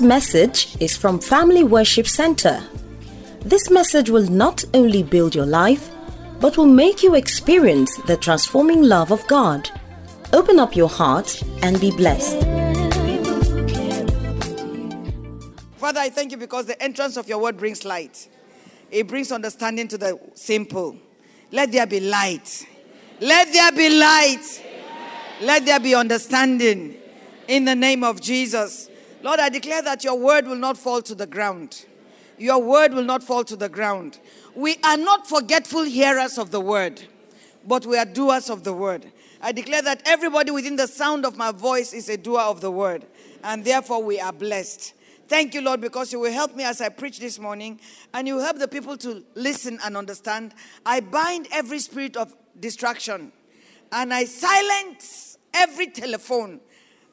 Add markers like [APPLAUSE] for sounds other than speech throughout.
Message is from Family Worship Center. This message will not only build your life, but will make you experience the transforming love of God. Open up your heart and be blessed. Father, I thank you because the entrance of your word brings light. It brings understanding to the simple. Let there be light. Let there be light. Let there be understanding in the name of Jesus. Lord, I declare that your word will not fall to the ground. Your word will not fall to the ground. We are not forgetful hearers of the word, but we are doers of the word. I declare that everybody within the sound of my voice is a doer of the word, and therefore we are blessed. Thank you, Lord, because you will help me as I preach this morning, and you help the people to listen and understand. I bind every spirit of distraction, and I silence every telephone,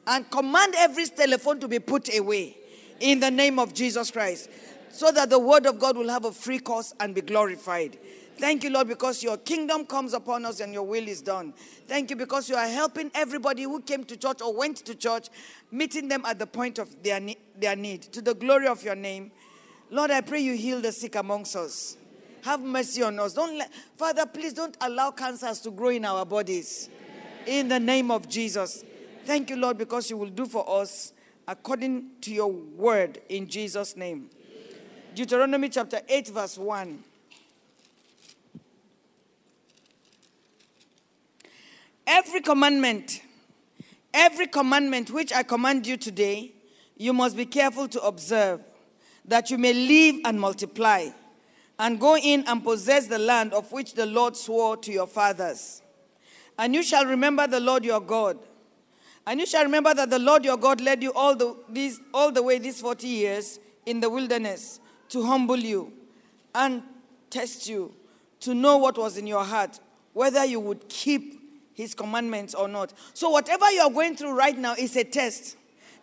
and command every telephone to be put away in the name of Jesus Christ, so that the word of God will have a free course and be glorified. Thank you, Lord, because your kingdom comes upon us and your will is done. Thank you because you are helping everybody who came to church or went to church, meeting them at the point of their, ne- their need. To the glory of your name. Lord, I pray you heal the sick amongst us. Have mercy on us. Don't let, Father, please don't allow cancers to grow in our bodies. In the name of Jesus. Thank you, Lord, because you will do for us according to your word in Jesus' name. Deuteronomy chapter 8, verse 1. Every commandment, every commandment which I command you today, you must be careful to observe, that you may live and multiply, and go in and possess the land of which the Lord swore to your fathers. And you shall remember the Lord your God. And you shall remember that the Lord your God led you all the, these, all the way these 40 years in the wilderness to humble you and test you, to know what was in your heart, whether you would keep his commandments or not. So, whatever you are going through right now is a test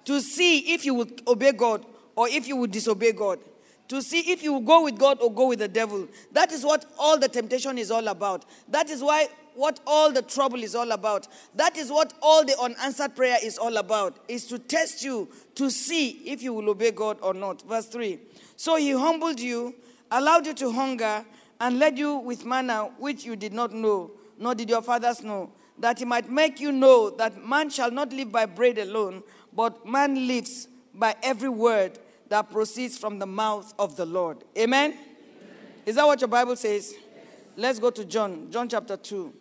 to see if you would obey God or if you would disobey God. To see if you will go with God or go with the devil. That is what all the temptation is all about. That is why what all the trouble is all about. That is what all the unanswered prayer is all about. Is to test you to see if you will obey God or not. Verse 3. So he humbled you, allowed you to hunger, and led you with manna which you did not know, nor did your fathers know that he might make you know that man shall not live by bread alone, but man lives by every word that proceeds from the mouth of the Lord. Amen? Amen. Is that what your Bible says? Let's go to John, John chapter 2.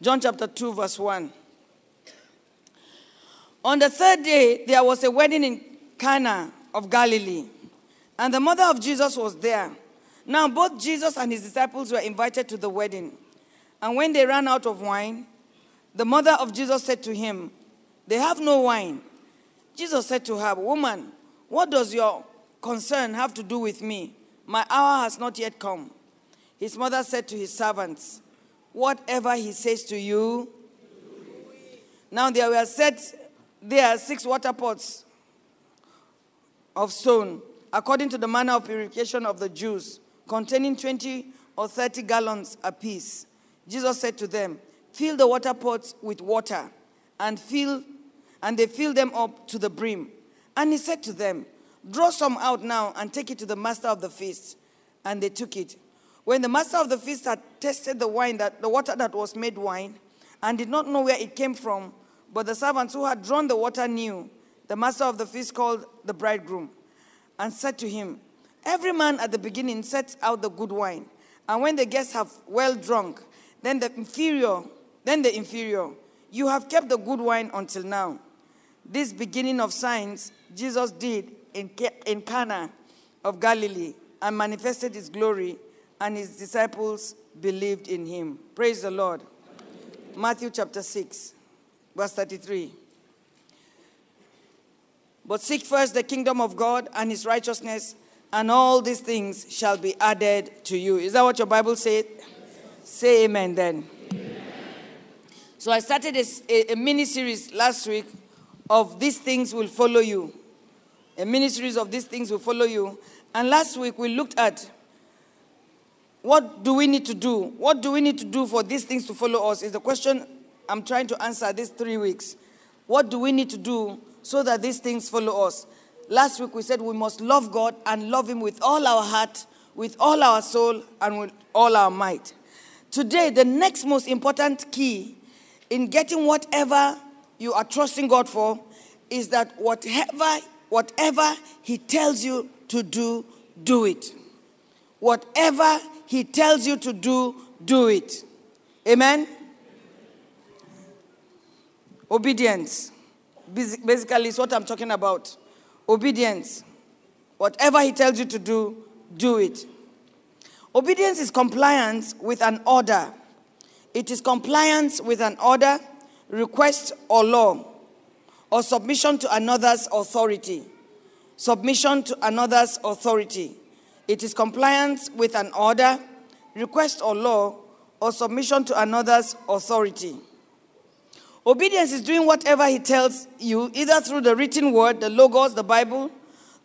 John chapter 2, verse 1. On the third day, there was a wedding in Cana of Galilee, and the mother of Jesus was there. Now, both Jesus and his disciples were invited to the wedding. And when they ran out of wine, the mother of Jesus said to him, They have no wine. Jesus said to her, Woman, what does your concern have to do with me? My hour has not yet come. His mother said to his servants, Whatever he says to you. Now there were set there six water pots of stone, according to the manner of purification of the Jews containing 20 or 30 gallons apiece. Jesus said to them, Fill the water pots with water, and fill, and they filled them up to the brim. And he said to them, Draw some out now and take it to the master of the feast. And they took it. When the master of the feast had tasted the wine that the water that was made wine, and did not know where it came from, but the servants who had drawn the water knew, the master of the feast called the bridegroom, and said to him, Every man at the beginning sets out the good wine, and when the guests have well drunk, then the inferior, then the inferior. You have kept the good wine until now. This beginning of signs Jesus did in, in Cana of Galilee and manifested his glory, and his disciples believed in him. Praise the Lord. Matthew chapter 6, verse 33. But seek first the kingdom of God and his righteousness and all these things shall be added to you. Is that what your Bible says? Say amen then. Amen. So I started a, a mini series last week of these things will follow you. A mini series of these things will follow you. And last week we looked at what do we need to do? What do we need to do for these things to follow us? Is the question I'm trying to answer these three weeks. What do we need to do so that these things follow us? Last week we said we must love God and love Him with all our heart, with all our soul, and with all our might. Today, the next most important key in getting whatever you are trusting God for is that whatever whatever he tells you to do, do it. Whatever he tells you to do, do it. Amen. Obedience. Basically, is what I'm talking about. Obedience. Whatever he tells you to do, do it. Obedience is compliance with an order. It is compliance with an order, request, or law, or submission to another's authority. Submission to another's authority. It is compliance with an order, request, or law, or submission to another's authority. Obedience is doing whatever he tells you, either through the written word, the logos, the Bible,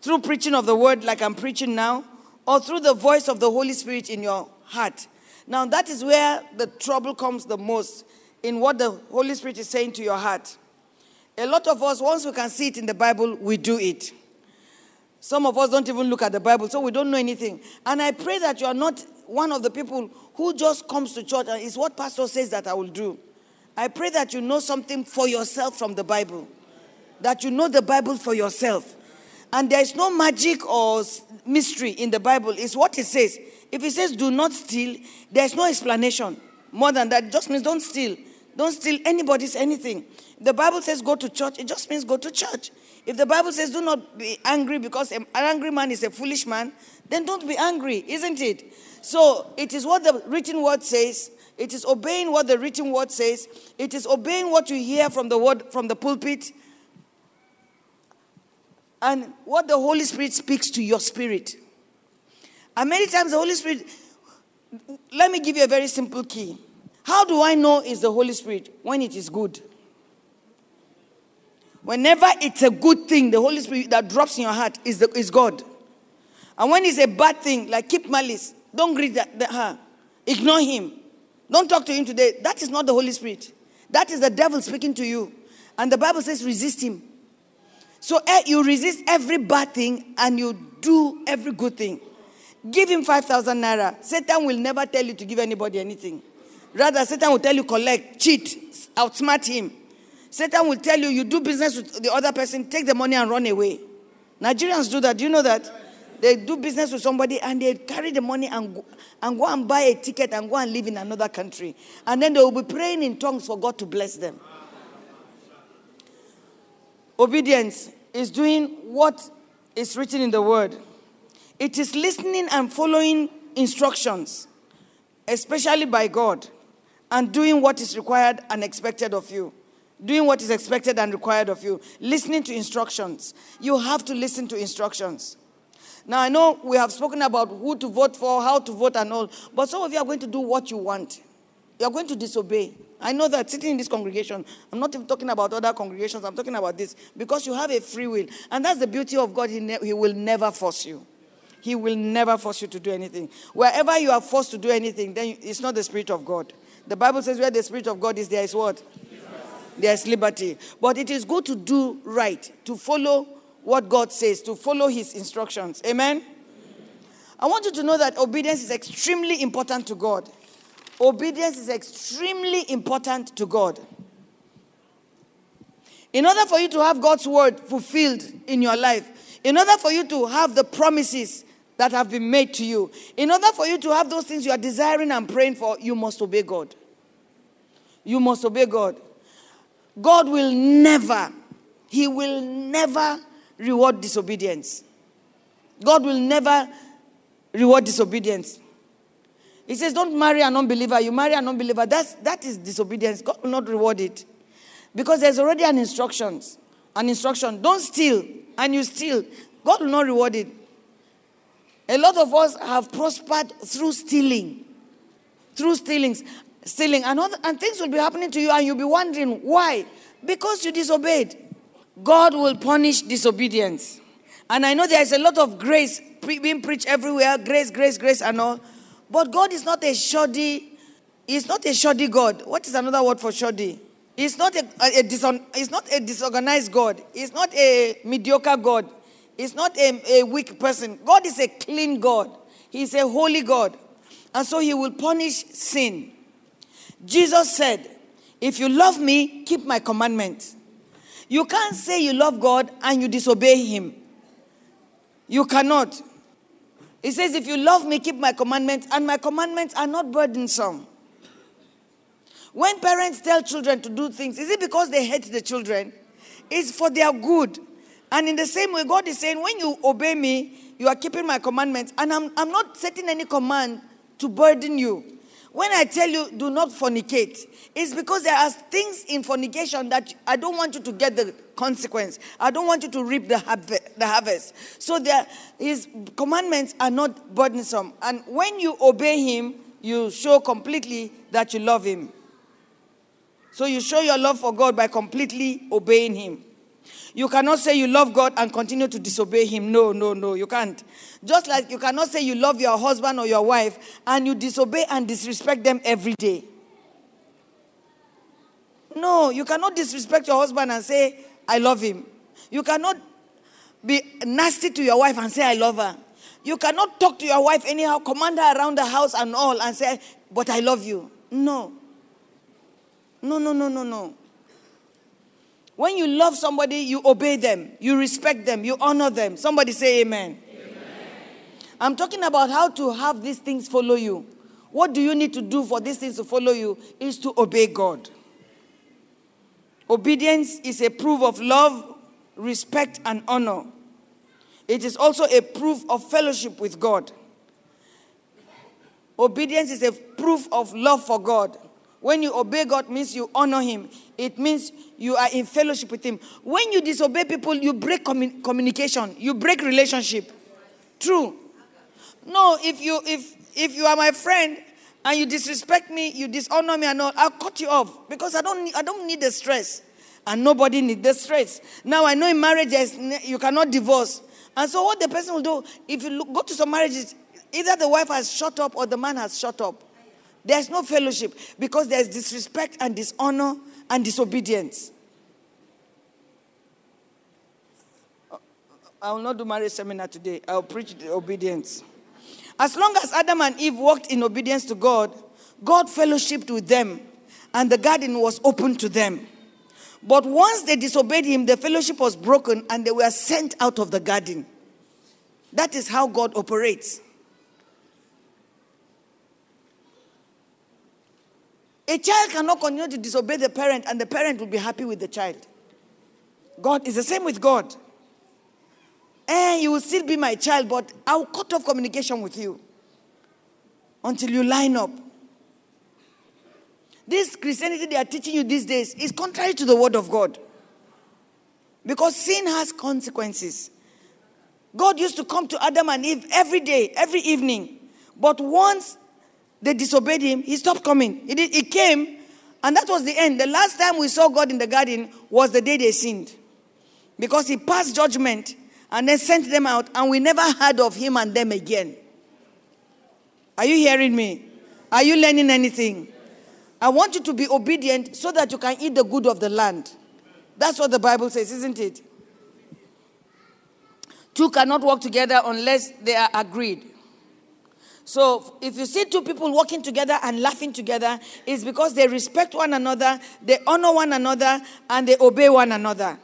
through preaching of the word, like I'm preaching now, or through the voice of the Holy Spirit in your heart. Now, that is where the trouble comes the most in what the Holy Spirit is saying to your heart. A lot of us, once we can see it in the Bible, we do it. Some of us don't even look at the Bible, so we don't know anything. And I pray that you are not one of the people who just comes to church and is what pastor says that I will do. I pray that you know something for yourself from the Bible. That you know the Bible for yourself. And there is no magic or mystery in the Bible. It's what it says. If it says do not steal, there's no explanation. More than that, it just means don't steal. Don't steal anybody's anything. The Bible says go to church, it just means go to church. If the Bible says do not be angry because an angry man is a foolish man, then don't be angry, isn't it? So it is what the written word says. It is obeying what the written word says. It is obeying what you hear from the word from the pulpit. And what the Holy Spirit speaks to your spirit. And many times the Holy Spirit, let me give you a very simple key. How do I know is the Holy Spirit? When it is good. Whenever it's a good thing, the Holy Spirit that drops in your heart is, the, is God. And when it's a bad thing, like keep malice, don't greet that, that, her. Ignore him. Don't talk to him today. That is not the Holy Spirit. That is the devil speaking to you. And the Bible says resist him. So eh, you resist every bad thing and you do every good thing. Give him 5,000 naira. Satan will never tell you to give anybody anything. Rather, Satan will tell you collect, cheat, outsmart him. Satan will tell you, you do business with the other person, take the money and run away. Nigerians do that. Do you know that? They do business with somebody and they carry the money and go, and go and buy a ticket and go and live in another country. And then they will be praying in tongues for God to bless them. Obedience is doing what is written in the word. It is listening and following instructions, especially by God, and doing what is required and expected of you doing what is expected and required of you, listening to instructions. You have to listen to instructions. Now, I know we have spoken about who to vote for, how to vote, and all, but some of you are going to do what you want. You are going to disobey. I know that sitting in this congregation, I'm not even talking about other congregations, I'm talking about this because you have a free will. And that's the beauty of God. He, ne- he will never force you. He will never force you to do anything. Wherever you are forced to do anything, then it's not the Spirit of God. The Bible says where the Spirit of God is, there is what? There's liberty. But it is good to do right, to follow what God says, to follow His instructions. Amen? I want you to know that obedience is extremely important to God. Obedience is extremely important to God. In order for you to have God's word fulfilled in your life, in order for you to have the promises that have been made to you, in order for you to have those things you are desiring and praying for, you must obey God. You must obey God. God will never, He will never reward disobedience. God will never reward disobedience. He says, Don't marry an unbeliever. You marry an unbeliever. That's, that is disobedience. God will not reward it. Because there's already an instruction. An instruction. Don't steal. And you steal. God will not reward it. A lot of us have prospered through stealing. Through stealings stealing, and, other, and things will be happening to you, and you'll be wondering why. Because you disobeyed. God will punish disobedience. And I know there is a lot of grace being preached everywhere grace, grace, grace, and all. But God is not a shoddy, He's not a shoddy God. What is another word for shoddy? He's not a, a, a he's not a disorganized God. He's not a mediocre God. He's not a, a weak person. God is a clean God. He's a holy God. And so he will punish sin. Jesus said, If you love me, keep my commandments. You can't say you love God and you disobey him. You cannot. He says, If you love me, keep my commandments, and my commandments are not burdensome. When parents tell children to do things, is it because they hate the children? It's for their good. And in the same way, God is saying, when you obey me, you are keeping my commandments. And I'm, I'm not setting any command to burden you. When I tell you, do not fornicate, it's because there are things in fornication that I don't want you to get the consequence. I don't want you to reap the, the harvest. So there, his commandments are not burdensome. And when you obey him, you show completely that you love him. So you show your love for God by completely obeying Him. You cannot say you love God and continue to disobey Him. No, no, no, you can't. Just like you cannot say you love your husband or your wife and you disobey and disrespect them every day. No, you cannot disrespect your husband and say, I love him. You cannot be nasty to your wife and say, I love her. You cannot talk to your wife anyhow, command her around the house and all, and say, But I love you. No. No, no, no, no, no. When you love somebody, you obey them, you respect them, you honor them. Somebody say amen. amen. I'm talking about how to have these things follow you. What do you need to do for these things to follow you? Is to obey God. Obedience is a proof of love, respect, and honor. It is also a proof of fellowship with God. Obedience is a proof of love for God. When you obey God means you honor him. It means you are in fellowship with him. When you disobey people, you break commun- communication. You break relationship. True. No, if you if if you are my friend and you disrespect me, you dishonor me and all, I'll cut you off because I don't need, I don't need the stress. And nobody needs the stress. Now I know in marriages you cannot divorce. And so what the person will do, if you look, go to some marriages, either the wife has shut up or the man has shut up. There's no fellowship because there's disrespect and dishonor and disobedience. I will not do marriage seminar today. I'll preach the obedience. As long as Adam and Eve walked in obedience to God, God fellowshipped with them and the garden was open to them. But once they disobeyed him, the fellowship was broken and they were sent out of the garden. That is how God operates. A child cannot continue to disobey the parent and the parent will be happy with the child. God is the same with God. Eh, you will still be my child, but I'll cut off communication with you until you line up. This Christianity they are teaching you these days is contrary to the word of God. Because sin has consequences. God used to come to Adam and Eve every day, every evening. But once they disobeyed him. He stopped coming. He, did, he came, and that was the end. The last time we saw God in the garden was the day they sinned. Because he passed judgment and then sent them out, and we never heard of him and them again. Are you hearing me? Are you learning anything? I want you to be obedient so that you can eat the good of the land. That's what the Bible says, isn't it? Two cannot work together unless they are agreed. So if you see two people walking together and laughing together, it's because they respect one another, they honor one another, and they obey one another.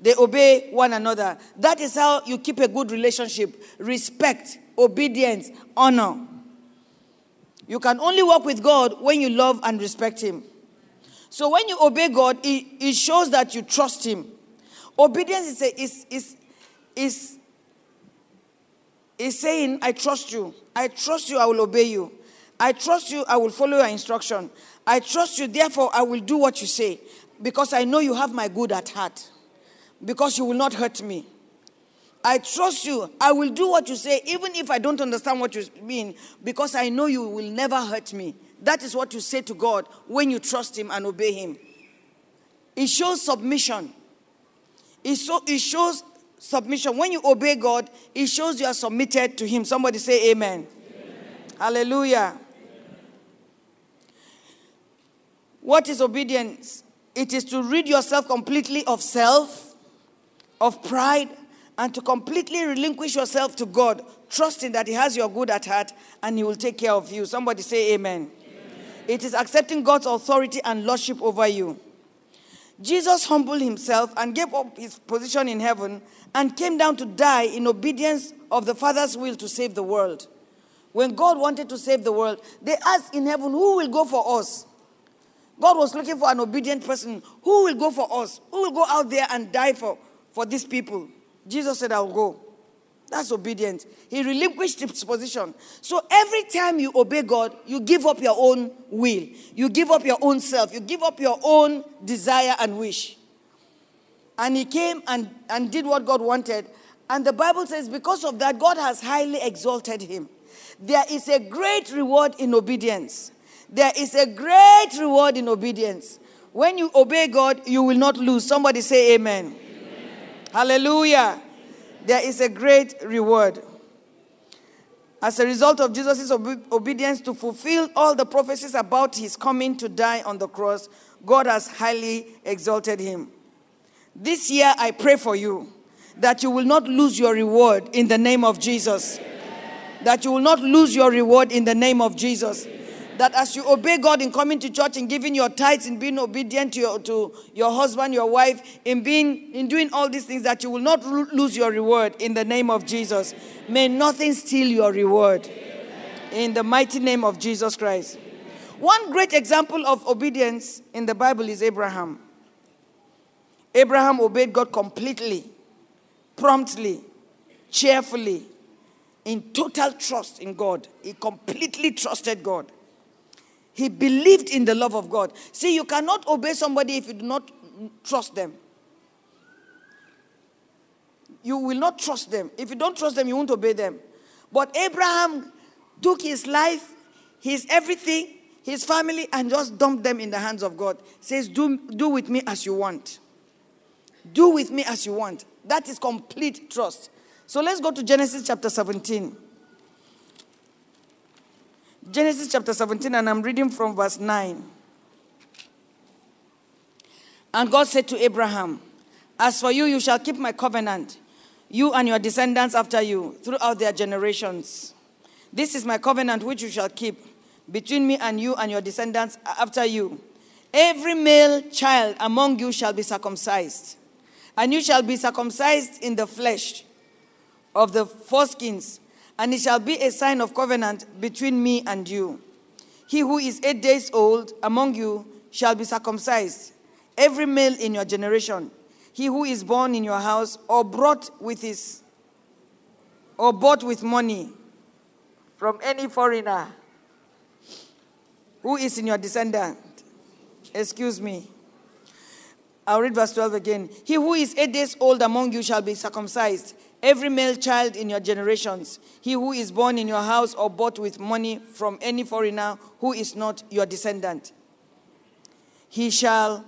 They obey one another. That is how you keep a good relationship respect, obedience, honor. You can only work with God when you love and respect Him. So when you obey God, it, it shows that you trust Him. Obedience is, a, is, is, is, is saying, I trust you. I trust you, I will obey you. I trust you, I will follow your instruction. I trust you, therefore, I will do what you say because I know you have my good at heart, because you will not hurt me. I trust you, I will do what you say, even if I don't understand what you mean, because I know you will never hurt me. That is what you say to God when you trust Him and obey Him. It shows submission. It, so, it shows submission. When you obey God, it shows you are submitted to Him. Somebody say amen. amen. Hallelujah. Amen. What is obedience? It is to rid yourself completely of self, of pride, and to completely relinquish yourself to God, trusting that He has your good at heart and He will take care of you. Somebody say amen. amen. It is accepting God's authority and lordship over you. Jesus humbled himself and gave up his position in heaven and came down to die in obedience of the Father's will to save the world. When God wanted to save the world, they asked in heaven, Who will go for us? God was looking for an obedient person. Who will go for us? Who will go out there and die for, for these people? Jesus said, I'll go. That's obedience. He relinquished his position. So every time you obey God, you give up your own will. You give up your own self. You give up your own desire and wish. And he came and, and did what God wanted. And the Bible says, because of that, God has highly exalted him. There is a great reward in obedience. There is a great reward in obedience. When you obey God, you will not lose. Somebody say amen. amen. Hallelujah. There is a great reward. As a result of Jesus' obe- obedience to fulfill all the prophecies about his coming to die on the cross, God has highly exalted him. This year, I pray for you that you will not lose your reward in the name of Jesus. That you will not lose your reward in the name of Jesus that as you obey God in coming to church and giving your tithes and being obedient to your, to your husband, your wife, in being in doing all these things, that you will not lose your reward in the name of Jesus. May nothing steal your reward in the mighty name of Jesus Christ. One great example of obedience in the Bible is Abraham. Abraham obeyed God completely, promptly, cheerfully, in total trust in God. He completely trusted God. He believed in the love of God. See, you cannot obey somebody if you do not trust them. You will not trust them. If you don't trust them, you won't obey them. But Abraham took his life, his everything, his family, and just dumped them in the hands of God. Says, Do, do with me as you want. Do with me as you want. That is complete trust. So let's go to Genesis chapter 17. Genesis chapter 17, and I'm reading from verse 9. And God said to Abraham, As for you, you shall keep my covenant, you and your descendants after you, throughout their generations. This is my covenant which you shall keep between me and you and your descendants after you. Every male child among you shall be circumcised, and you shall be circumcised in the flesh of the foreskins and it shall be a sign of covenant between me and you. He who is eight days old among you shall be circumcised, every male in your generation. He who is born in your house or brought with his or bought with money from any foreigner who is in your descendant. Excuse me. I'll read verse 12 again. He who is eight days old among you shall be circumcised, Every male child in your generations, he who is born in your house or bought with money from any foreigner who is not your descendant, he shall,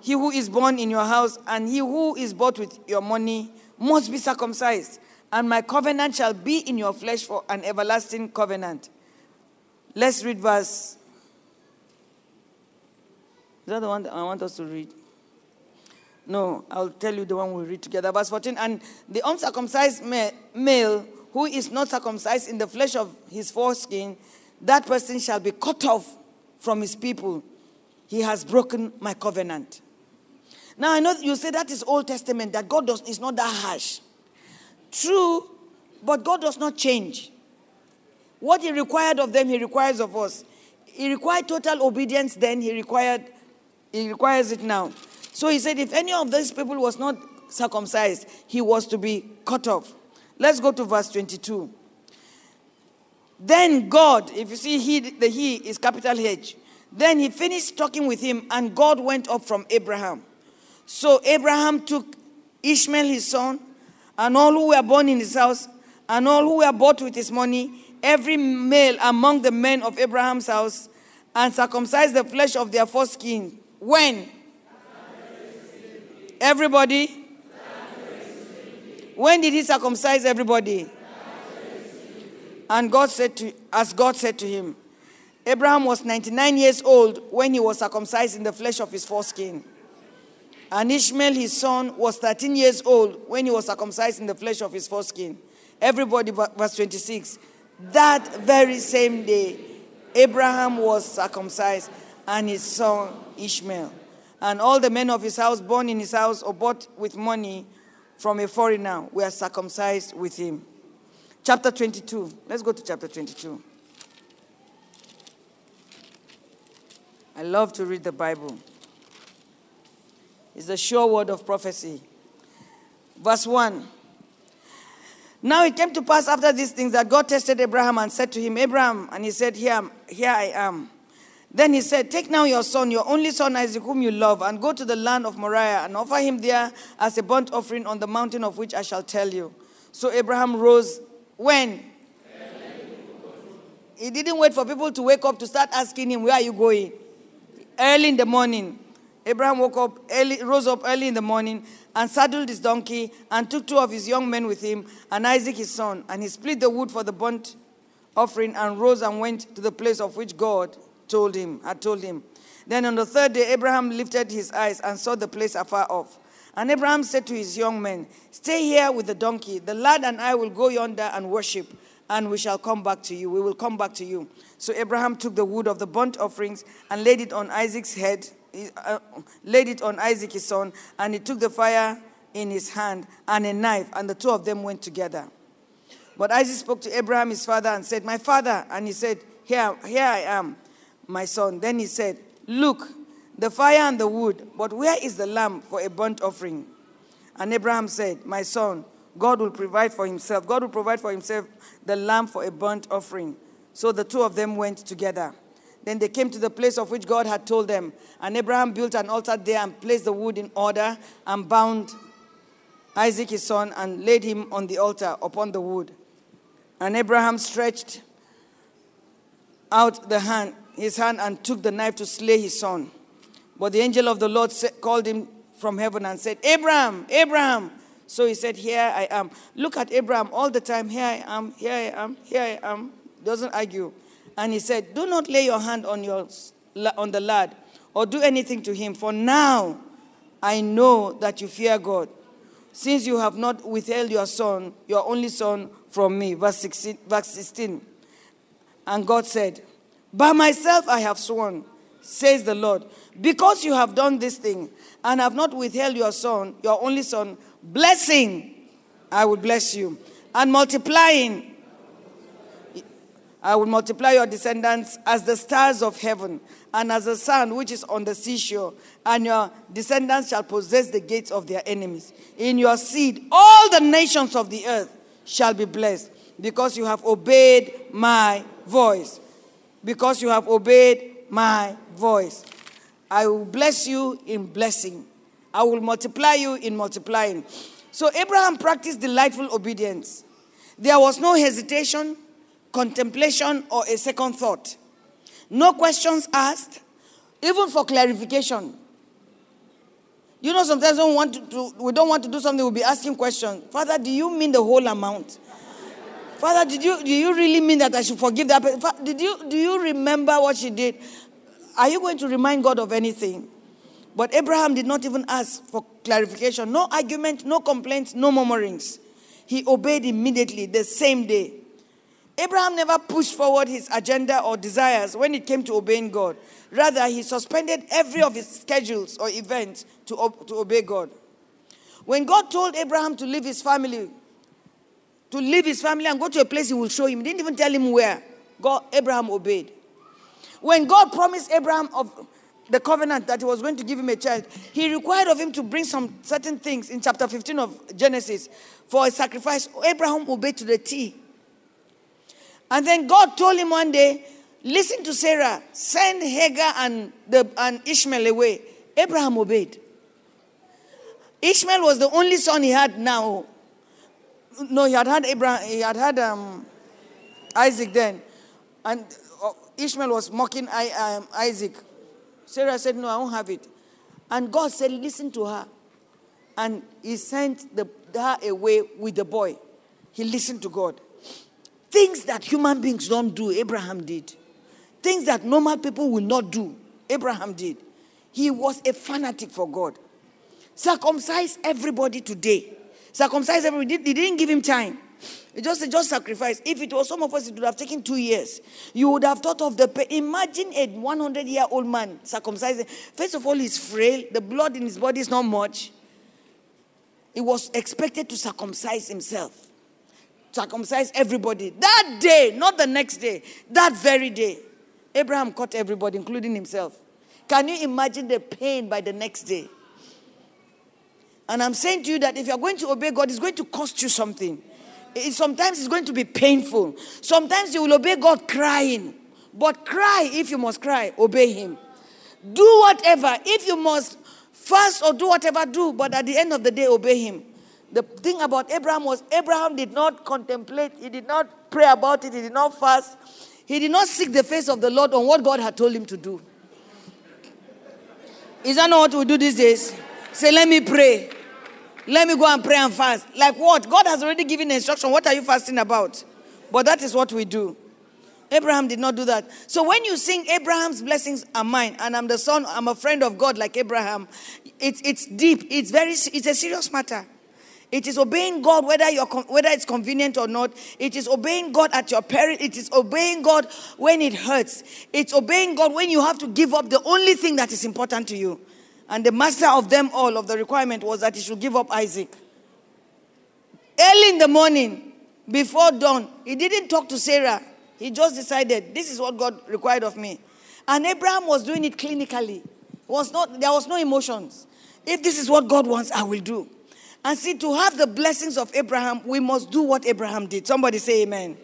he who is born in your house and he who is bought with your money must be circumcised, and my covenant shall be in your flesh for an everlasting covenant. Let's read verse. Is that the one I want us to read? No, I'll tell you the one we read together. Verse 14. And the uncircumcised male who is not circumcised in the flesh of his foreskin, that person shall be cut off from his people. He has broken my covenant. Now I know you say that is Old Testament, that God does, is not that harsh. True, but God does not change. What He required of them, He requires of us. He required total obedience then, He required He requires it now. So he said, if any of these people was not circumcised, he was to be cut off. Let's go to verse 22. Then God, if you see he, the he is capital H, then he finished talking with him, and God went up from Abraham. So Abraham took Ishmael his son, and all who were born in his house, and all who were bought with his money, every male among the men of Abraham's house, and circumcised the flesh of their foreskin. When? Everybody? When did he circumcise everybody? And God said to, as God said to him, Abraham was 99 years old when he was circumcised in the flesh of his foreskin. And Ishmael, his son, was 13 years old when he was circumcised in the flesh of his foreskin. Everybody, verse 26. That very same day, Abraham was circumcised and his son Ishmael. And all the men of his house, born in his house or bought with money from a foreigner, were circumcised with him. Chapter 22. Let's go to chapter 22. I love to read the Bible. It's the sure word of prophecy. Verse 1. Now it came to pass after these things that God tested Abraham and said to him, Abraham, and he said, Here, here I am. Then he said, Take now your son, your only son Isaac, whom you love, and go to the land of Moriah and offer him there as a burnt offering on the mountain of which I shall tell you. So Abraham rose when? He didn't wait for people to wake up to start asking him, Where are you going? Early in the morning. Abraham woke up early, rose up early in the morning and saddled his donkey and took two of his young men with him and Isaac his son. And he split the wood for the burnt offering and rose and went to the place of which God told him, had told him. Then on the third day, Abraham lifted his eyes and saw the place afar off. And Abraham said to his young men, Stay here with the donkey. The lad and I will go yonder and worship, and we shall come back to you. We will come back to you. So Abraham took the wood of the burnt offerings and laid it on Isaac's head uh, laid it on Isaac his son, and he took the fire in his hand and a knife, and the two of them went together. But Isaac spoke to Abraham his father and said, My father. And he said, Here, here I am, my son. Then he said, Look, the fire and the wood, but where is the lamb for a burnt offering? And Abraham said, My son, God will provide for himself. God will provide for himself the lamb for a burnt offering. So the two of them went together. Then they came to the place of which God had told them. And Abraham built an altar there and placed the wood in order and bound Isaac his son and laid him on the altar upon the wood. And Abraham stretched out the hand, his hand and took the knife to slay his son. But the angel of the Lord called him from heaven and said, Abraham, Abraham. So he said, Here I am. Look at Abraham all the time. Here I am, here I am, here I am. Doesn't argue. And he said, Do not lay your hand on, your, on the lad or do anything to him, for now I know that you fear God, since you have not withheld your son, your only son, from me. Verse 16. Verse 16. And God said, By myself I have sworn, says the Lord, because you have done this thing and have not withheld your son, your only son, blessing, I will bless you, and multiplying, I will multiply your descendants as the stars of heaven and as the sand which is on the seashore, and your descendants shall possess the gates of their enemies. In your seed, all the nations of the earth shall be blessed because you have obeyed my voice. Because you have obeyed my voice. I will bless you in blessing, I will multiply you in multiplying. So Abraham practiced delightful obedience. There was no hesitation contemplation, or a second thought. No questions asked, even for clarification. You know, sometimes we, want to, we don't want to do something, we'll be asking questions. Father, do you mean the whole amount? Father, did you, do you really mean that I should forgive that person? Did you, do you remember what she did? Are you going to remind God of anything? But Abraham did not even ask for clarification. No argument, no complaints, no murmurings. He obeyed immediately the same day. Abraham never pushed forward his agenda or desires when it came to obeying God. Rather, he suspended every of his schedules or events to, to obey God. When God told Abraham to leave his family, to leave his family and go to a place he will show him, he didn't even tell him where. God, Abraham obeyed. When God promised Abraham of the covenant that he was going to give him a child, he required of him to bring some certain things in chapter 15 of Genesis for a sacrifice. Abraham obeyed to the T. And then God told him one day, Listen to Sarah, send Hagar and, the, and Ishmael away. Abraham obeyed. Ishmael was the only son he had now. No, he had had Abraham, he had had um, Isaac then. And uh, Ishmael was mocking I, um, Isaac. Sarah said, No, I won't have it. And God said, Listen to her. And he sent the, her away with the boy. He listened to God. Things that human beings don't do, Abraham did. things that normal people will not do. Abraham did. He was a fanatic for God. Circumcise everybody today. Circumcise everybody. He didn't give him time. It just just sacrifice. If it was some of us, it would have taken two years. You would have thought of the pain. Imagine a 100 year old man circumcising. First of all, he's frail. The blood in his body is not much. He was expected to circumcise himself, circumcise everybody that day, not the next day. That very day, Abraham caught everybody, including himself. Can you imagine the pain by the next day? And I'm saying to you that if you're going to obey God, it's going to cost you something. It, sometimes it's going to be painful. Sometimes you will obey God crying. But cry if you must cry, obey Him. Do whatever. If you must fast or do whatever, do. But at the end of the day, obey Him. The thing about Abraham was Abraham did not contemplate, he did not pray about it, he did not fast, he did not seek the face of the Lord on what God had told him to do. Is that not what we do these days? Say, let me pray. Let me go and pray and fast. Like what? God has already given instruction. What are you fasting about? But that is what we do. Abraham did not do that. So when you sing Abraham's blessings are mine, and I'm the son, I'm a friend of God like Abraham, it's, it's deep. It's very it's a serious matter. It is obeying God whether you're whether it's convenient or not. It is obeying God at your peril. It is obeying God when it hurts. It's obeying God when you have to give up the only thing that is important to you. And the master of them all, of the requirement, was that he should give up Isaac. Early in the morning, before dawn, he didn't talk to Sarah. He just decided, this is what God required of me. And Abraham was doing it clinically. Was not, there was no emotions. If this is what God wants, I will do. And see, to have the blessings of Abraham, we must do what Abraham did. Somebody say amen. amen.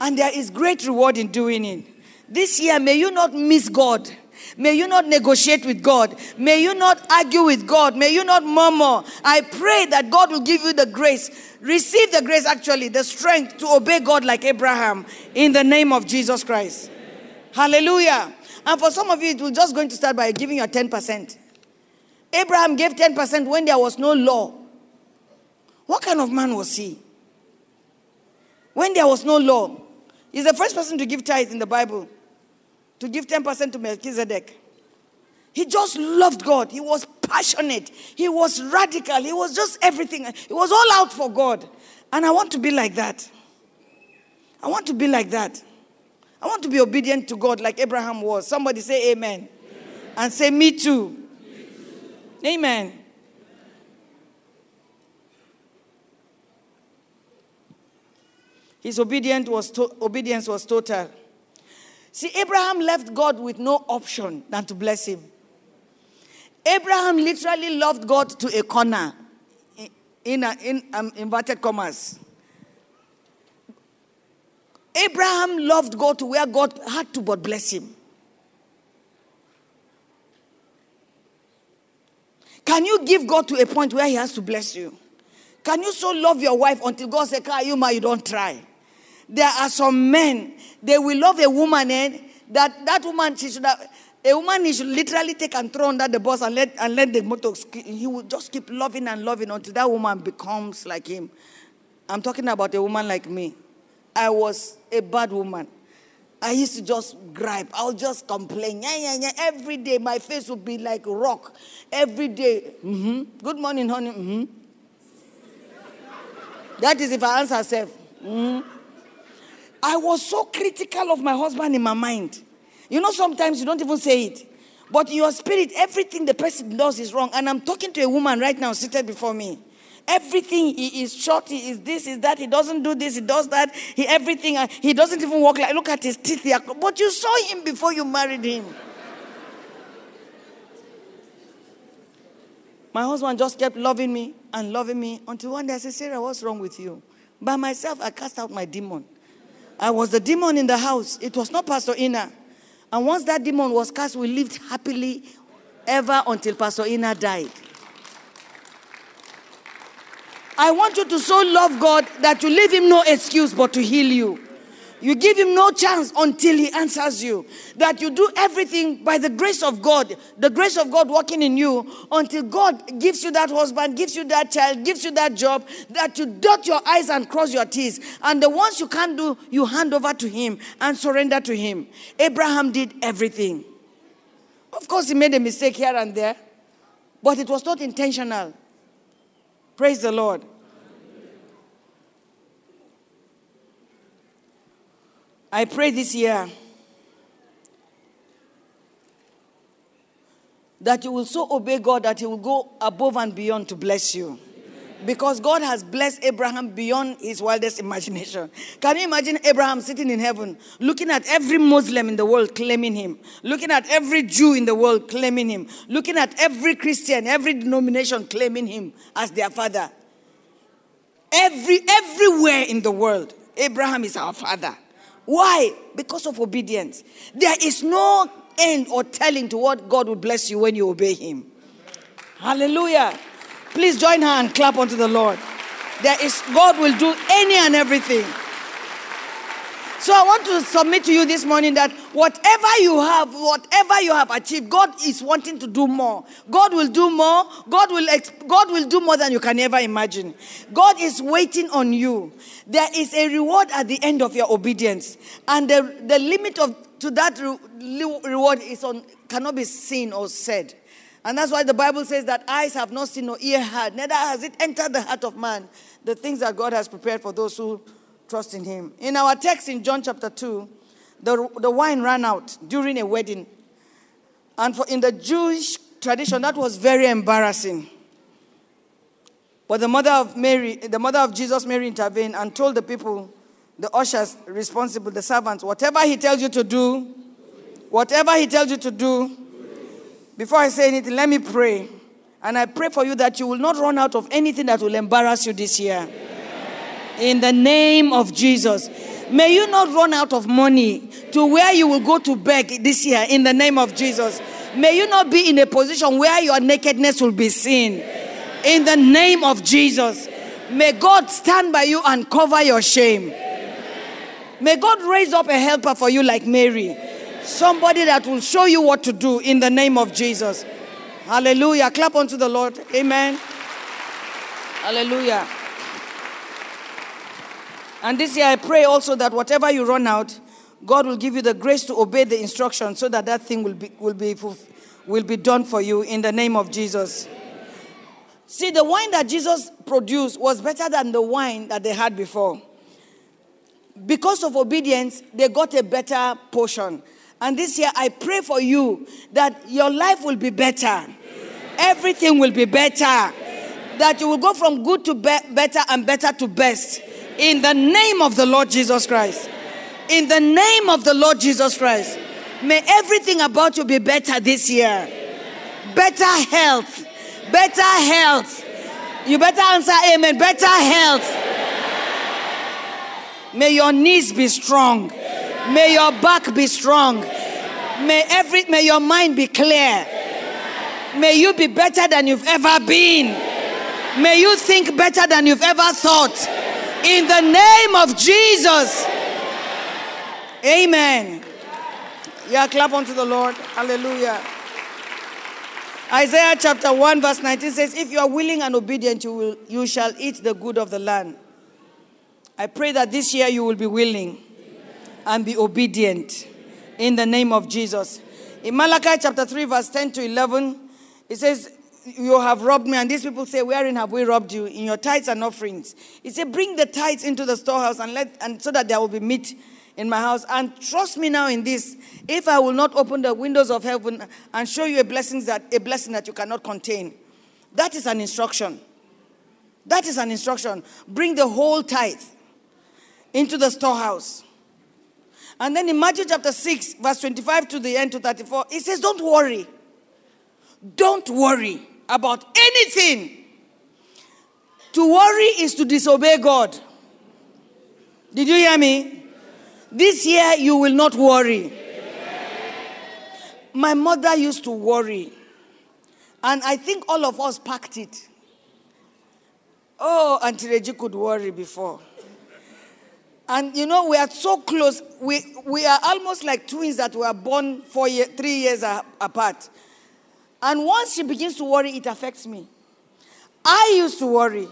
And there is great reward in doing it. This year, may you not miss God. May you not negotiate with God. May you not argue with God. May you not murmur. I pray that God will give you the grace. Receive the grace, actually, the strength to obey God like Abraham in the name of Jesus Christ. Hallelujah. And for some of you, it will just going to start by giving your 10%. Abraham gave 10% when there was no law. What kind of man was he? When there was no law, he's the first person to give tithe in the Bible to give 10% to Melchizedek. He just loved God. He was passionate. He was radical. He was just everything. He was all out for God. And I want to be like that. I want to be like that. I want to be obedient to God like Abraham was. Somebody say amen. amen. And say, Me too. Me too. Amen. His obedience was, to- obedience was total. See, Abraham left God with no option than to bless him. Abraham literally loved God to a corner, in, a, in um, inverted commas. Abraham loved God to where God had to but bless him. Can you give God to a point where He has to bless you? Can you so love your wife until God says, you, ma, you don't try? There are some men, they will love a woman and eh, that that woman, she should have, a woman he should literally take and throw under the bus and let, and let the motor, he will just keep loving and loving until that woman becomes like him. I'm talking about a woman like me. I was a bad woman. I used to just gripe. I'll just complain. Yeah, yeah, yeah. Every day my face would be like rock. Every day. Mm-hmm. Good morning, honey. Mm-hmm. That is if I answer self. Mm-hmm. I was so critical of my husband in my mind. You know, sometimes you don't even say it. But in your spirit, everything the person does is wrong. And I'm talking to a woman right now seated before me. Everything he is short, he is this, is that, he doesn't do this, he does that, he everything, uh, he doesn't even walk like look at his teeth. But you saw him before you married him. My husband just kept loving me and loving me until one day I said, Sarah, what's wrong with you? By myself, I cast out my demon. I was the demon in the house. It was not Pastor Ina. And once that demon was cast, we lived happily ever until Pastor Ina died. I want you to so love God that you leave him no excuse but to heal you. You give him no chance until he answers you. That you do everything by the grace of God, the grace of God working in you until God gives you that husband, gives you that child, gives you that job, that you dot your i's and cross your T's. And the ones you can't do, you hand over to him and surrender to him. Abraham did everything. Of course, he made a mistake here and there, but it was not intentional. Praise the Lord. I pray this year that you will so obey God that He will go above and beyond to bless you. Because God has blessed Abraham beyond his wildest imagination. Can you imagine Abraham sitting in heaven, looking at every Muslim in the world claiming him, looking at every Jew in the world claiming him, looking at every Christian, every denomination claiming him as their father? Every, everywhere in the world, Abraham is our father. Why? Because of obedience. There is no end or telling to what God will bless you when you obey Him. Hallelujah. Please join her and clap unto the Lord. There is God will do any and everything. So I want to submit to you this morning that whatever you have, whatever you have achieved, God is wanting to do more. God will do more. God will God will do more than you can ever imagine. God is waiting on you. There is a reward at the end of your obedience, and the, the limit of to that re- reward is on cannot be seen or said. And that's why the Bible says that eyes have not seen nor ear heard, neither has it entered the heart of man the things that God has prepared for those who trust in him. In our text in John chapter 2, the, the wine ran out during a wedding. And for, in the Jewish tradition, that was very embarrassing. But the mother of Mary, the mother of Jesus, Mary, intervened and told the people, the ushers responsible, the servants, whatever he tells you to do, whatever he tells you to do, before I say anything, let me pray. And I pray for you that you will not run out of anything that will embarrass you this year in the name of Jesus. May you not run out of money to where you will go to beg this year in the name of Jesus. May you not be in a position where your nakedness will be seen in the name of Jesus. May God stand by you and cover your shame. May God raise up a helper for you like Mary. Somebody that will show you what to do in the name of Jesus. Hallelujah. Clap unto the Lord. Amen. Hallelujah. And this year I pray also that whatever you run out, God will give you the grace to obey the instructions so that that thing will be, will be, will be done for you in the name of Jesus. See, the wine that Jesus produced was better than the wine that they had before. Because of obedience, they got a better portion. And this year, I pray for you that your life will be better. Everything will be better. That you will go from good to be- better and better to best in the name of the Lord Jesus Christ. In the name of the Lord Jesus Christ. May everything about you be better this year. Better health. Better health. You better answer amen. Better health. May your knees be strong. May your back be strong. May every may your mind be clear. May you be better than you've ever been. May you think better than you've ever thought. In the name of Jesus. Amen. Yeah, clap unto the Lord. Hallelujah. Isaiah chapter 1, verse 19 says, If you are willing and obedient, you, will, you shall eat the good of the land. I pray that this year you will be willing and be obedient in the name of Jesus. In Malachi chapter 3, verse 10 to 11, it says, you have robbed me. And these people say, Wherein have we robbed you? In your tithes and offerings. He said, Bring the tithes into the storehouse and let and so that there will be meat in my house. And trust me now in this. If I will not open the windows of heaven and show you a blessing that a blessing that you cannot contain. That is an instruction. That is an instruction. Bring the whole tithe into the storehouse. And then in Matthew chapter 6, verse 25 to the end to 34, it says, Don't worry. Don't worry about anything. To worry is to disobey God. Did you hear me? This year you will not worry. My mother used to worry. And I think all of us packed it. Oh, Auntie Reggie could worry before. And you know, we are so close. We, we are almost like twins that were born four year, three years apart. And once she begins to worry, it affects me. I used to worry.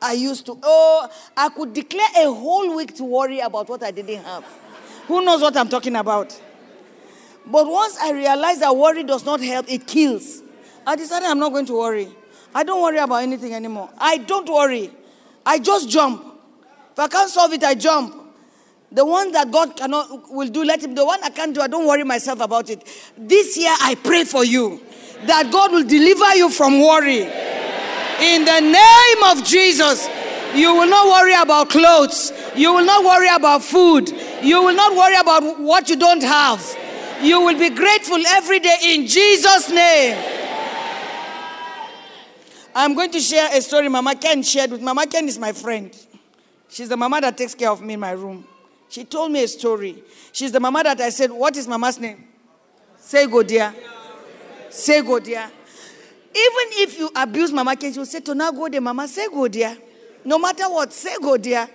I used to, oh, I could declare a whole week to worry about what I didn't have. Who knows what I'm talking about? But once I realized that worry does not help, it kills. I decided I'm not going to worry. I don't worry about anything anymore. I don't worry. I just jump. If I can't solve it, I jump. The one that God cannot will do, let him. The one I can't do, I don't worry myself about it. This year, I pray for you that God will deliver you from worry. In the name of Jesus, you will not worry about clothes. You will not worry about food. You will not worry about what you don't have. You will be grateful every day in Jesus' name. I'm going to share a story Mama Ken shared with Mama Ken is my friend. She's the mama that takes care of me in my room. She told me a story. She's the mama that I said, What is mama's name? Say go dear. Say go dear. Even if you abuse Mama Ken, she'll say, To now go Mama, say go dear. No matter what, say go dear.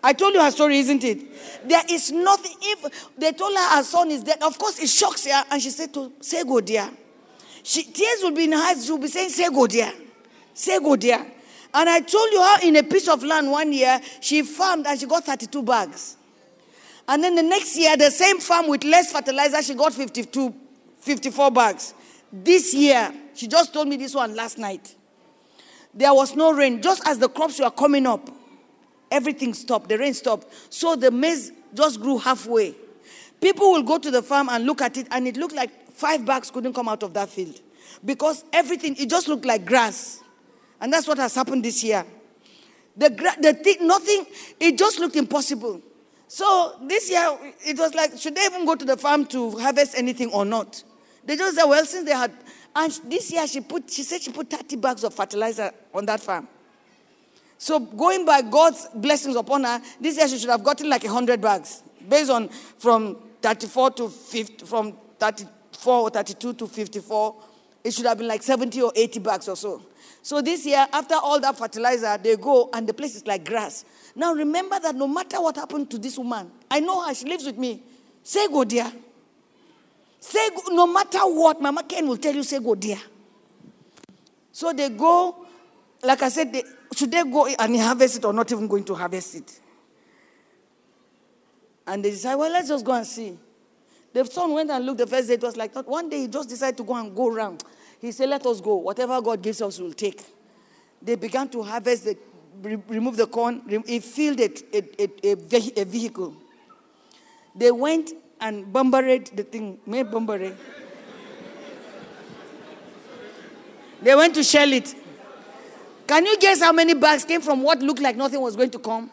I told you her story, isn't it? There is nothing. If they told her her son is dead, of course it shocks her, and she said to say go dear. She, tears will be in her eyes. She'll be saying, Say go dear. Say go dear. And I told you how in a piece of land one year she farmed and she got 32 bags. And then the next year, the same farm with less fertilizer, she got 52, 54 bags. This year, she just told me this one last night. There was no rain. Just as the crops were coming up, everything stopped. The rain stopped. So the maize just grew halfway. People will go to the farm and look at it, and it looked like five bags couldn't come out of that field because everything, it just looked like grass. And that's what has happened this year. The, the thing, nothing, it just looked impossible. So this year, it was like, should they even go to the farm to harvest anything or not? They just said, well, since they had, and this year she put, she said she put 30 bags of fertilizer on that farm. So going by God's blessings upon her, this year she should have gotten like 100 bags. Based on from 34 to 50, from 34 or 32 to 54, it should have been like 70 or 80 bags or so. So this year, after all that fertilizer, they go and the place is like grass. Now remember that no matter what happened to this woman, I know her, she lives with me. Say go dear. Say go, no matter what, Mama Ken will tell you, say go dear. So they go, like I said, they, should they go and harvest it or not even going to harvest it? And they decide, well, let's just go and see. The son went and looked the first day. It was like, that. one day he just decided to go and go around. He said, let us go. Whatever God gives us, we'll take. They began to harvest, the, re- remove the corn. He filled a, a, a, a vehi- a vehicle. They went and bombarded the thing. Made bombarded. They went to shell it. Can you guess how many bags came from what looked like nothing was going to come?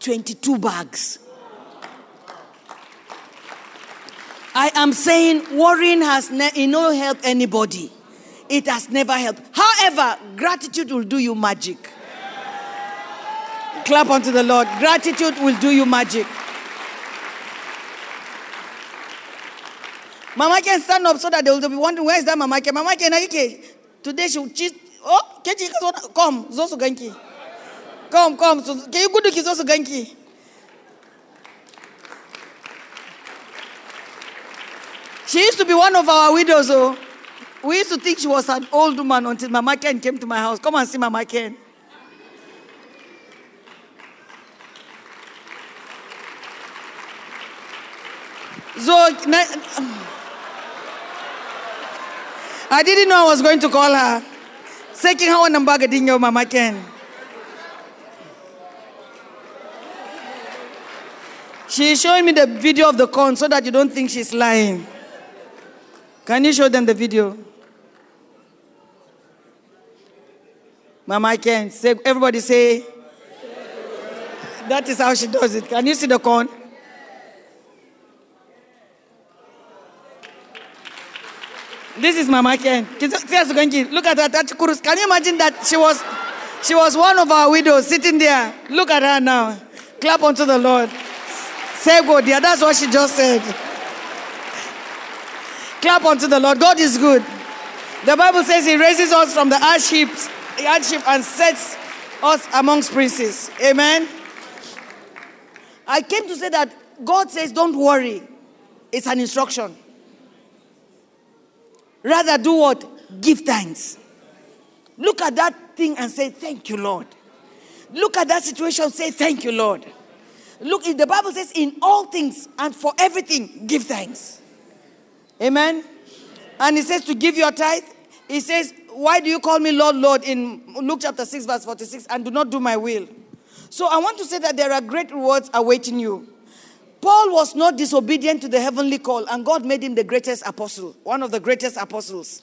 22 bags. I am saying worrying has ne- no help anybody. It has never helped. However, gratitude will do you magic. Clap unto the Lord. Gratitude will do you magic. Mama Ken stand up so that they will be wondering where is that Mama Ken? Mama okay. Today she will cheat. Oh, come, Zosu Ganki. Come, come. Can you go to Kizosu Ganki? She used to be one of our widows, oh. We used to think she was an old woman until Mama Ken came to my house. Come and see Mama Ken. So, I didn't know I was going to call her. Seking her number your Mama Ken. She's showing me the video of the corn so that you don't think she's lying. Can you show them the video? Mama Ken, say, everybody say. That is how she does it. Can you see the corn? This is Mama Ken. Look at her. Can you imagine that she was, she was one of our widows sitting there? Look at her now. Clap unto the Lord. Say good, dear. That's what she just said. Clap unto the Lord. God is good. The Bible says He raises us from the ash heaps, ash heap and sets us amongst princes. Amen. I came to say that God says, don't worry. It's an instruction. Rather, do what? Give thanks. Look at that thing and say, Thank you, Lord. Look at that situation, say, Thank you, Lord. Look, the Bible says, In all things and for everything, give thanks. Amen. And he says to give your tithe. He says, Why do you call me Lord, Lord in Luke chapter 6, verse 46, and do not do my will? So I want to say that there are great rewards awaiting you. Paul was not disobedient to the heavenly call, and God made him the greatest apostle, one of the greatest apostles.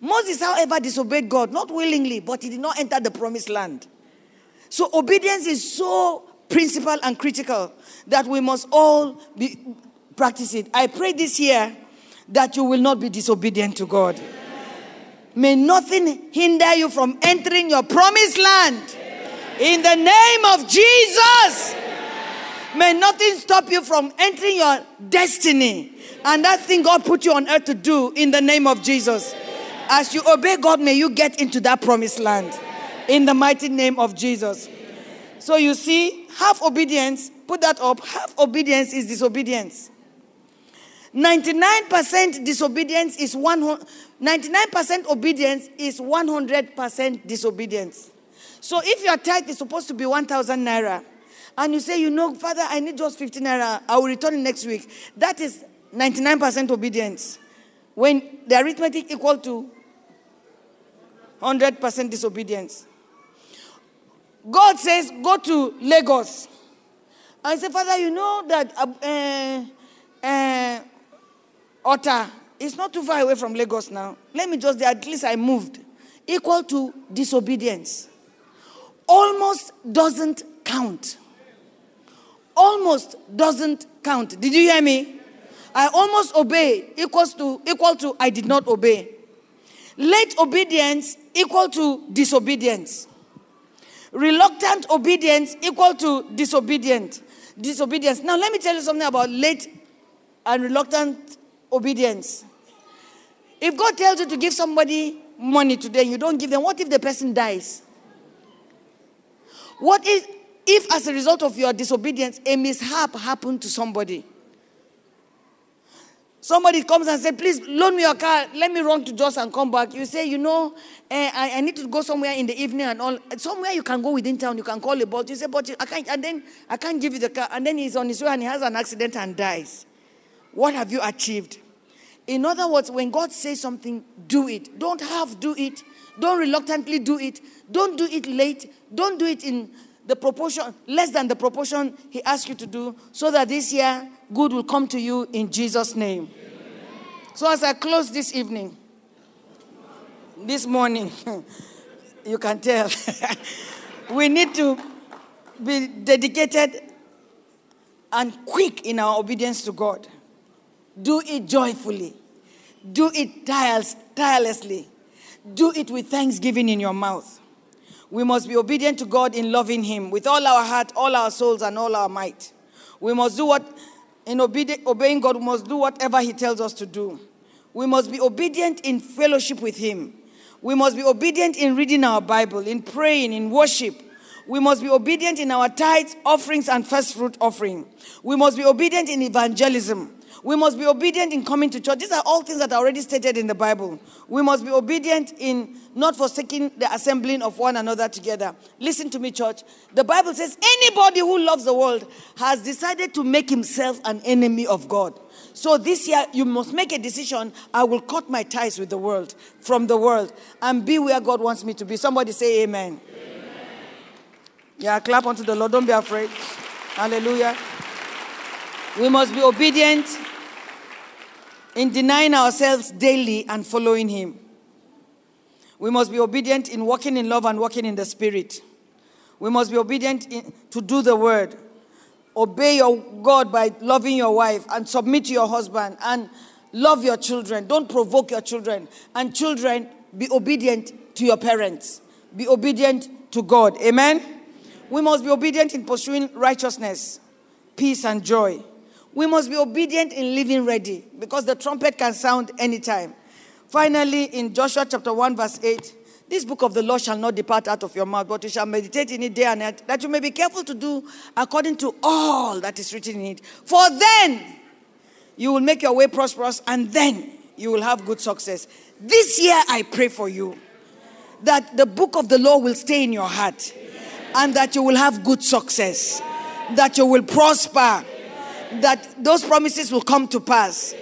Moses, however, disobeyed God, not willingly, but he did not enter the promised land. So obedience is so principal and critical that we must all be practice it. I pray this year that you will not be disobedient to God. May nothing hinder you from entering your promised land. In the name of Jesus. May nothing stop you from entering your destiny and that thing God put you on earth to do in the name of Jesus. As you obey God, may you get into that promised land in the mighty name of Jesus. So you see, half obedience, put that up, half obedience is disobedience. 99% disobedience is 100, 99% obedience is 100% disobedience. So if your tithe is supposed to be 1,000 naira, and you say, you know, Father, I need just 15 naira, I will return next week. That is 99% obedience. When the arithmetic equal to 100% disobedience. God says, go to Lagos. I say, Father, you know that uh, uh, Otta it's not too far away from Lagos now. Let me just, at least I moved. Equal to disobedience. Almost doesn't count almost doesn't count. Did you hear me? I almost obey equals to equal to I did not obey. Late obedience equal to disobedience. Reluctant obedience equal to disobedient. Disobedience. Now let me tell you something about late and reluctant obedience. If God tells you to give somebody money today you don't give them, what if the person dies? What if if, as a result of your disobedience, a mishap happened to somebody, somebody comes and says, Please loan me your car, let me run to Jos and come back. You say, You know, eh, I, I, need to go somewhere in the evening and all. Somewhere you can go within town, you can call a boat. You say, But I can't, and then I can't give you the car. And then he's on his way and he has an accident and dies. What have you achieved? In other words, when God says something, do it. Don't half do it. Don't reluctantly do it. Don't do it late. Don't do it in the proportion, less than the proportion He asked you to do, so that this year good will come to you in Jesus' name. So, as I close this evening, this morning, [LAUGHS] you can tell, [LAUGHS] we need to be dedicated and quick in our obedience to God. Do it joyfully, do it tirelessly, do it with thanksgiving in your mouth. We must be obedient to God in loving Him with all our heart, all our souls, and all our might. We must do what, in obeying God, we must do whatever He tells us to do. We must be obedient in fellowship with Him. We must be obedient in reading our Bible, in praying, in worship. We must be obedient in our tithes, offerings, and first fruit offering. We must be obedient in evangelism. We must be obedient in coming to church. These are all things that are already stated in the Bible. We must be obedient in not forsaking the assembling of one another together. Listen to me, church. The Bible says anybody who loves the world has decided to make himself an enemy of God. So this year, you must make a decision. I will cut my ties with the world, from the world, and be where God wants me to be. Somebody say amen. amen. Yeah, clap unto the Lord. Don't be afraid. Hallelujah. We must be obedient in denying ourselves daily and following Him. We must be obedient in walking in love and walking in the Spirit. We must be obedient in, to do the word. Obey your God by loving your wife and submit to your husband and love your children. Don't provoke your children. And children, be obedient to your parents. Be obedient to God. Amen? We must be obedient in pursuing righteousness, peace, and joy. We must be obedient in living ready because the trumpet can sound anytime. Finally, in Joshua chapter 1, verse 8, This book of the law shall not depart out of your mouth, but you shall meditate in it day and night, that you may be careful to do according to all that is written in it. For then you will make your way prosperous, and then you will have good success. This year, I pray for you that the book of the law will stay in your heart, and that you will have good success, that you will prosper, that those promises will come to pass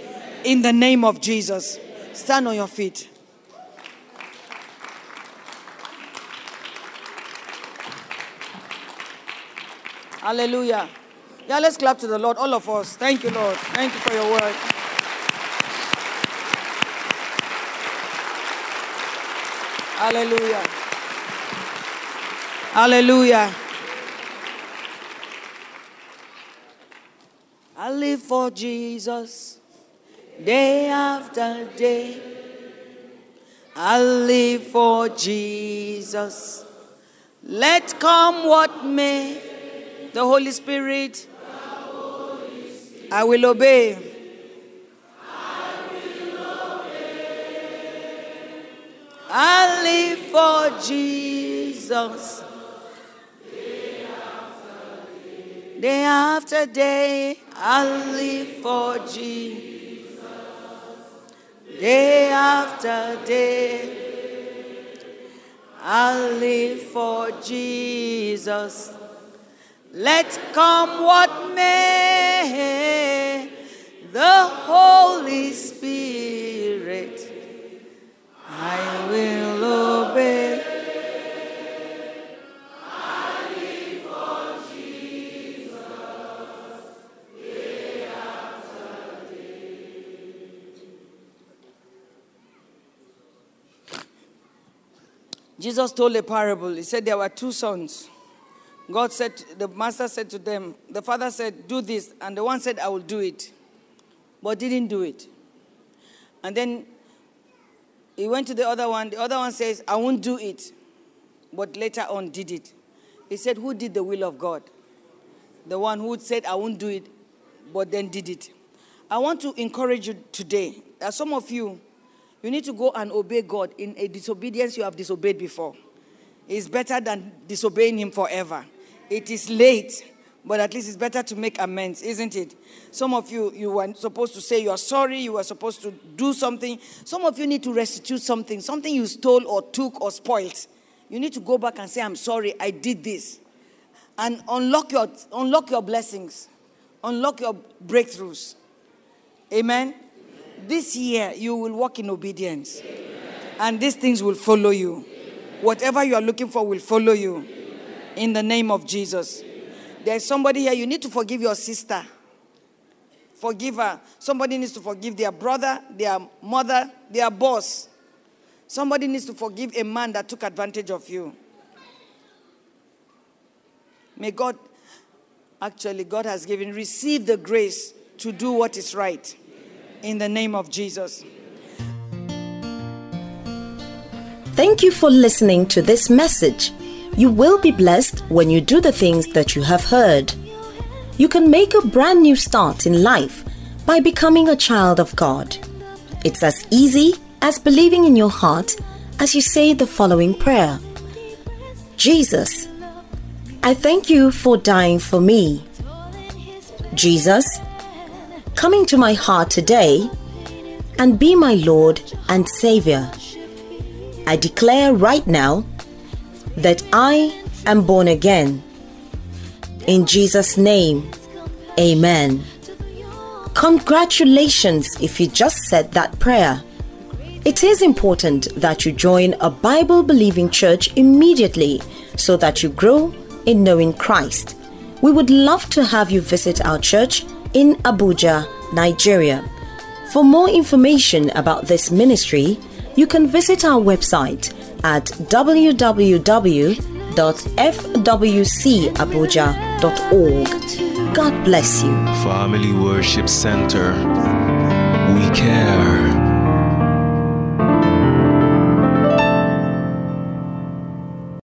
in the name of Jesus. Stand on your feet. Hallelujah. Yeah, let's clap to the Lord, all of us. Thank you, Lord. Thank you for your word. Hallelujah. Hallelujah. I live for Jesus day after day. I live for Jesus. Let come what may, the Holy Spirit, I will obey. I live for Jesus. Day after day, I'll live for Jesus. Day after day, I'll live for Jesus. Let come what may, the Holy Spirit, Jesus told a parable. He said there were two sons. God said, the master said to them, the father said, Do this. And the one said, I will do it. But didn't do it. And then he went to the other one. The other one says, I won't do it. But later on did it. He said, Who did the will of God? The one who said, I won't do it, but then did it. I want to encourage you today that some of you, you need to go and obey God in a disobedience you have disobeyed before. It's better than disobeying Him forever. It is late, but at least it's better to make amends, isn't it? Some of you, you were supposed to say you are sorry, you were supposed to do something. Some of you need to restitute something, something you stole or took or spoiled. You need to go back and say, I'm sorry, I did this. And unlock your, unlock your blessings, unlock your breakthroughs. Amen. This year, you will walk in obedience, and these things will follow you. Whatever you are looking for will follow you. In the name of Jesus. There's somebody here, you need to forgive your sister. Forgive her. Somebody needs to forgive their brother, their mother, their boss. Somebody needs to forgive a man that took advantage of you. May God, actually, God has given, receive the grace to do what is right. In the name of Jesus. Thank you for listening to this message. You will be blessed when you do the things that you have heard. You can make a brand new start in life by becoming a child of God. It's as easy as believing in your heart as you say the following prayer Jesus, I thank you for dying for me. Jesus, come into my heart today and be my Lord and Savior. I declare right now that I am born again. In Jesus' name, Amen. Congratulations if you just said that prayer. It is important that you join a Bible believing church immediately so that you grow in knowing Christ. We would love to have you visit our church in Abuja, Nigeria. For more information about this ministry, you can visit our website at www.fwcabuja.org. God bless you. Family Worship Center. We care.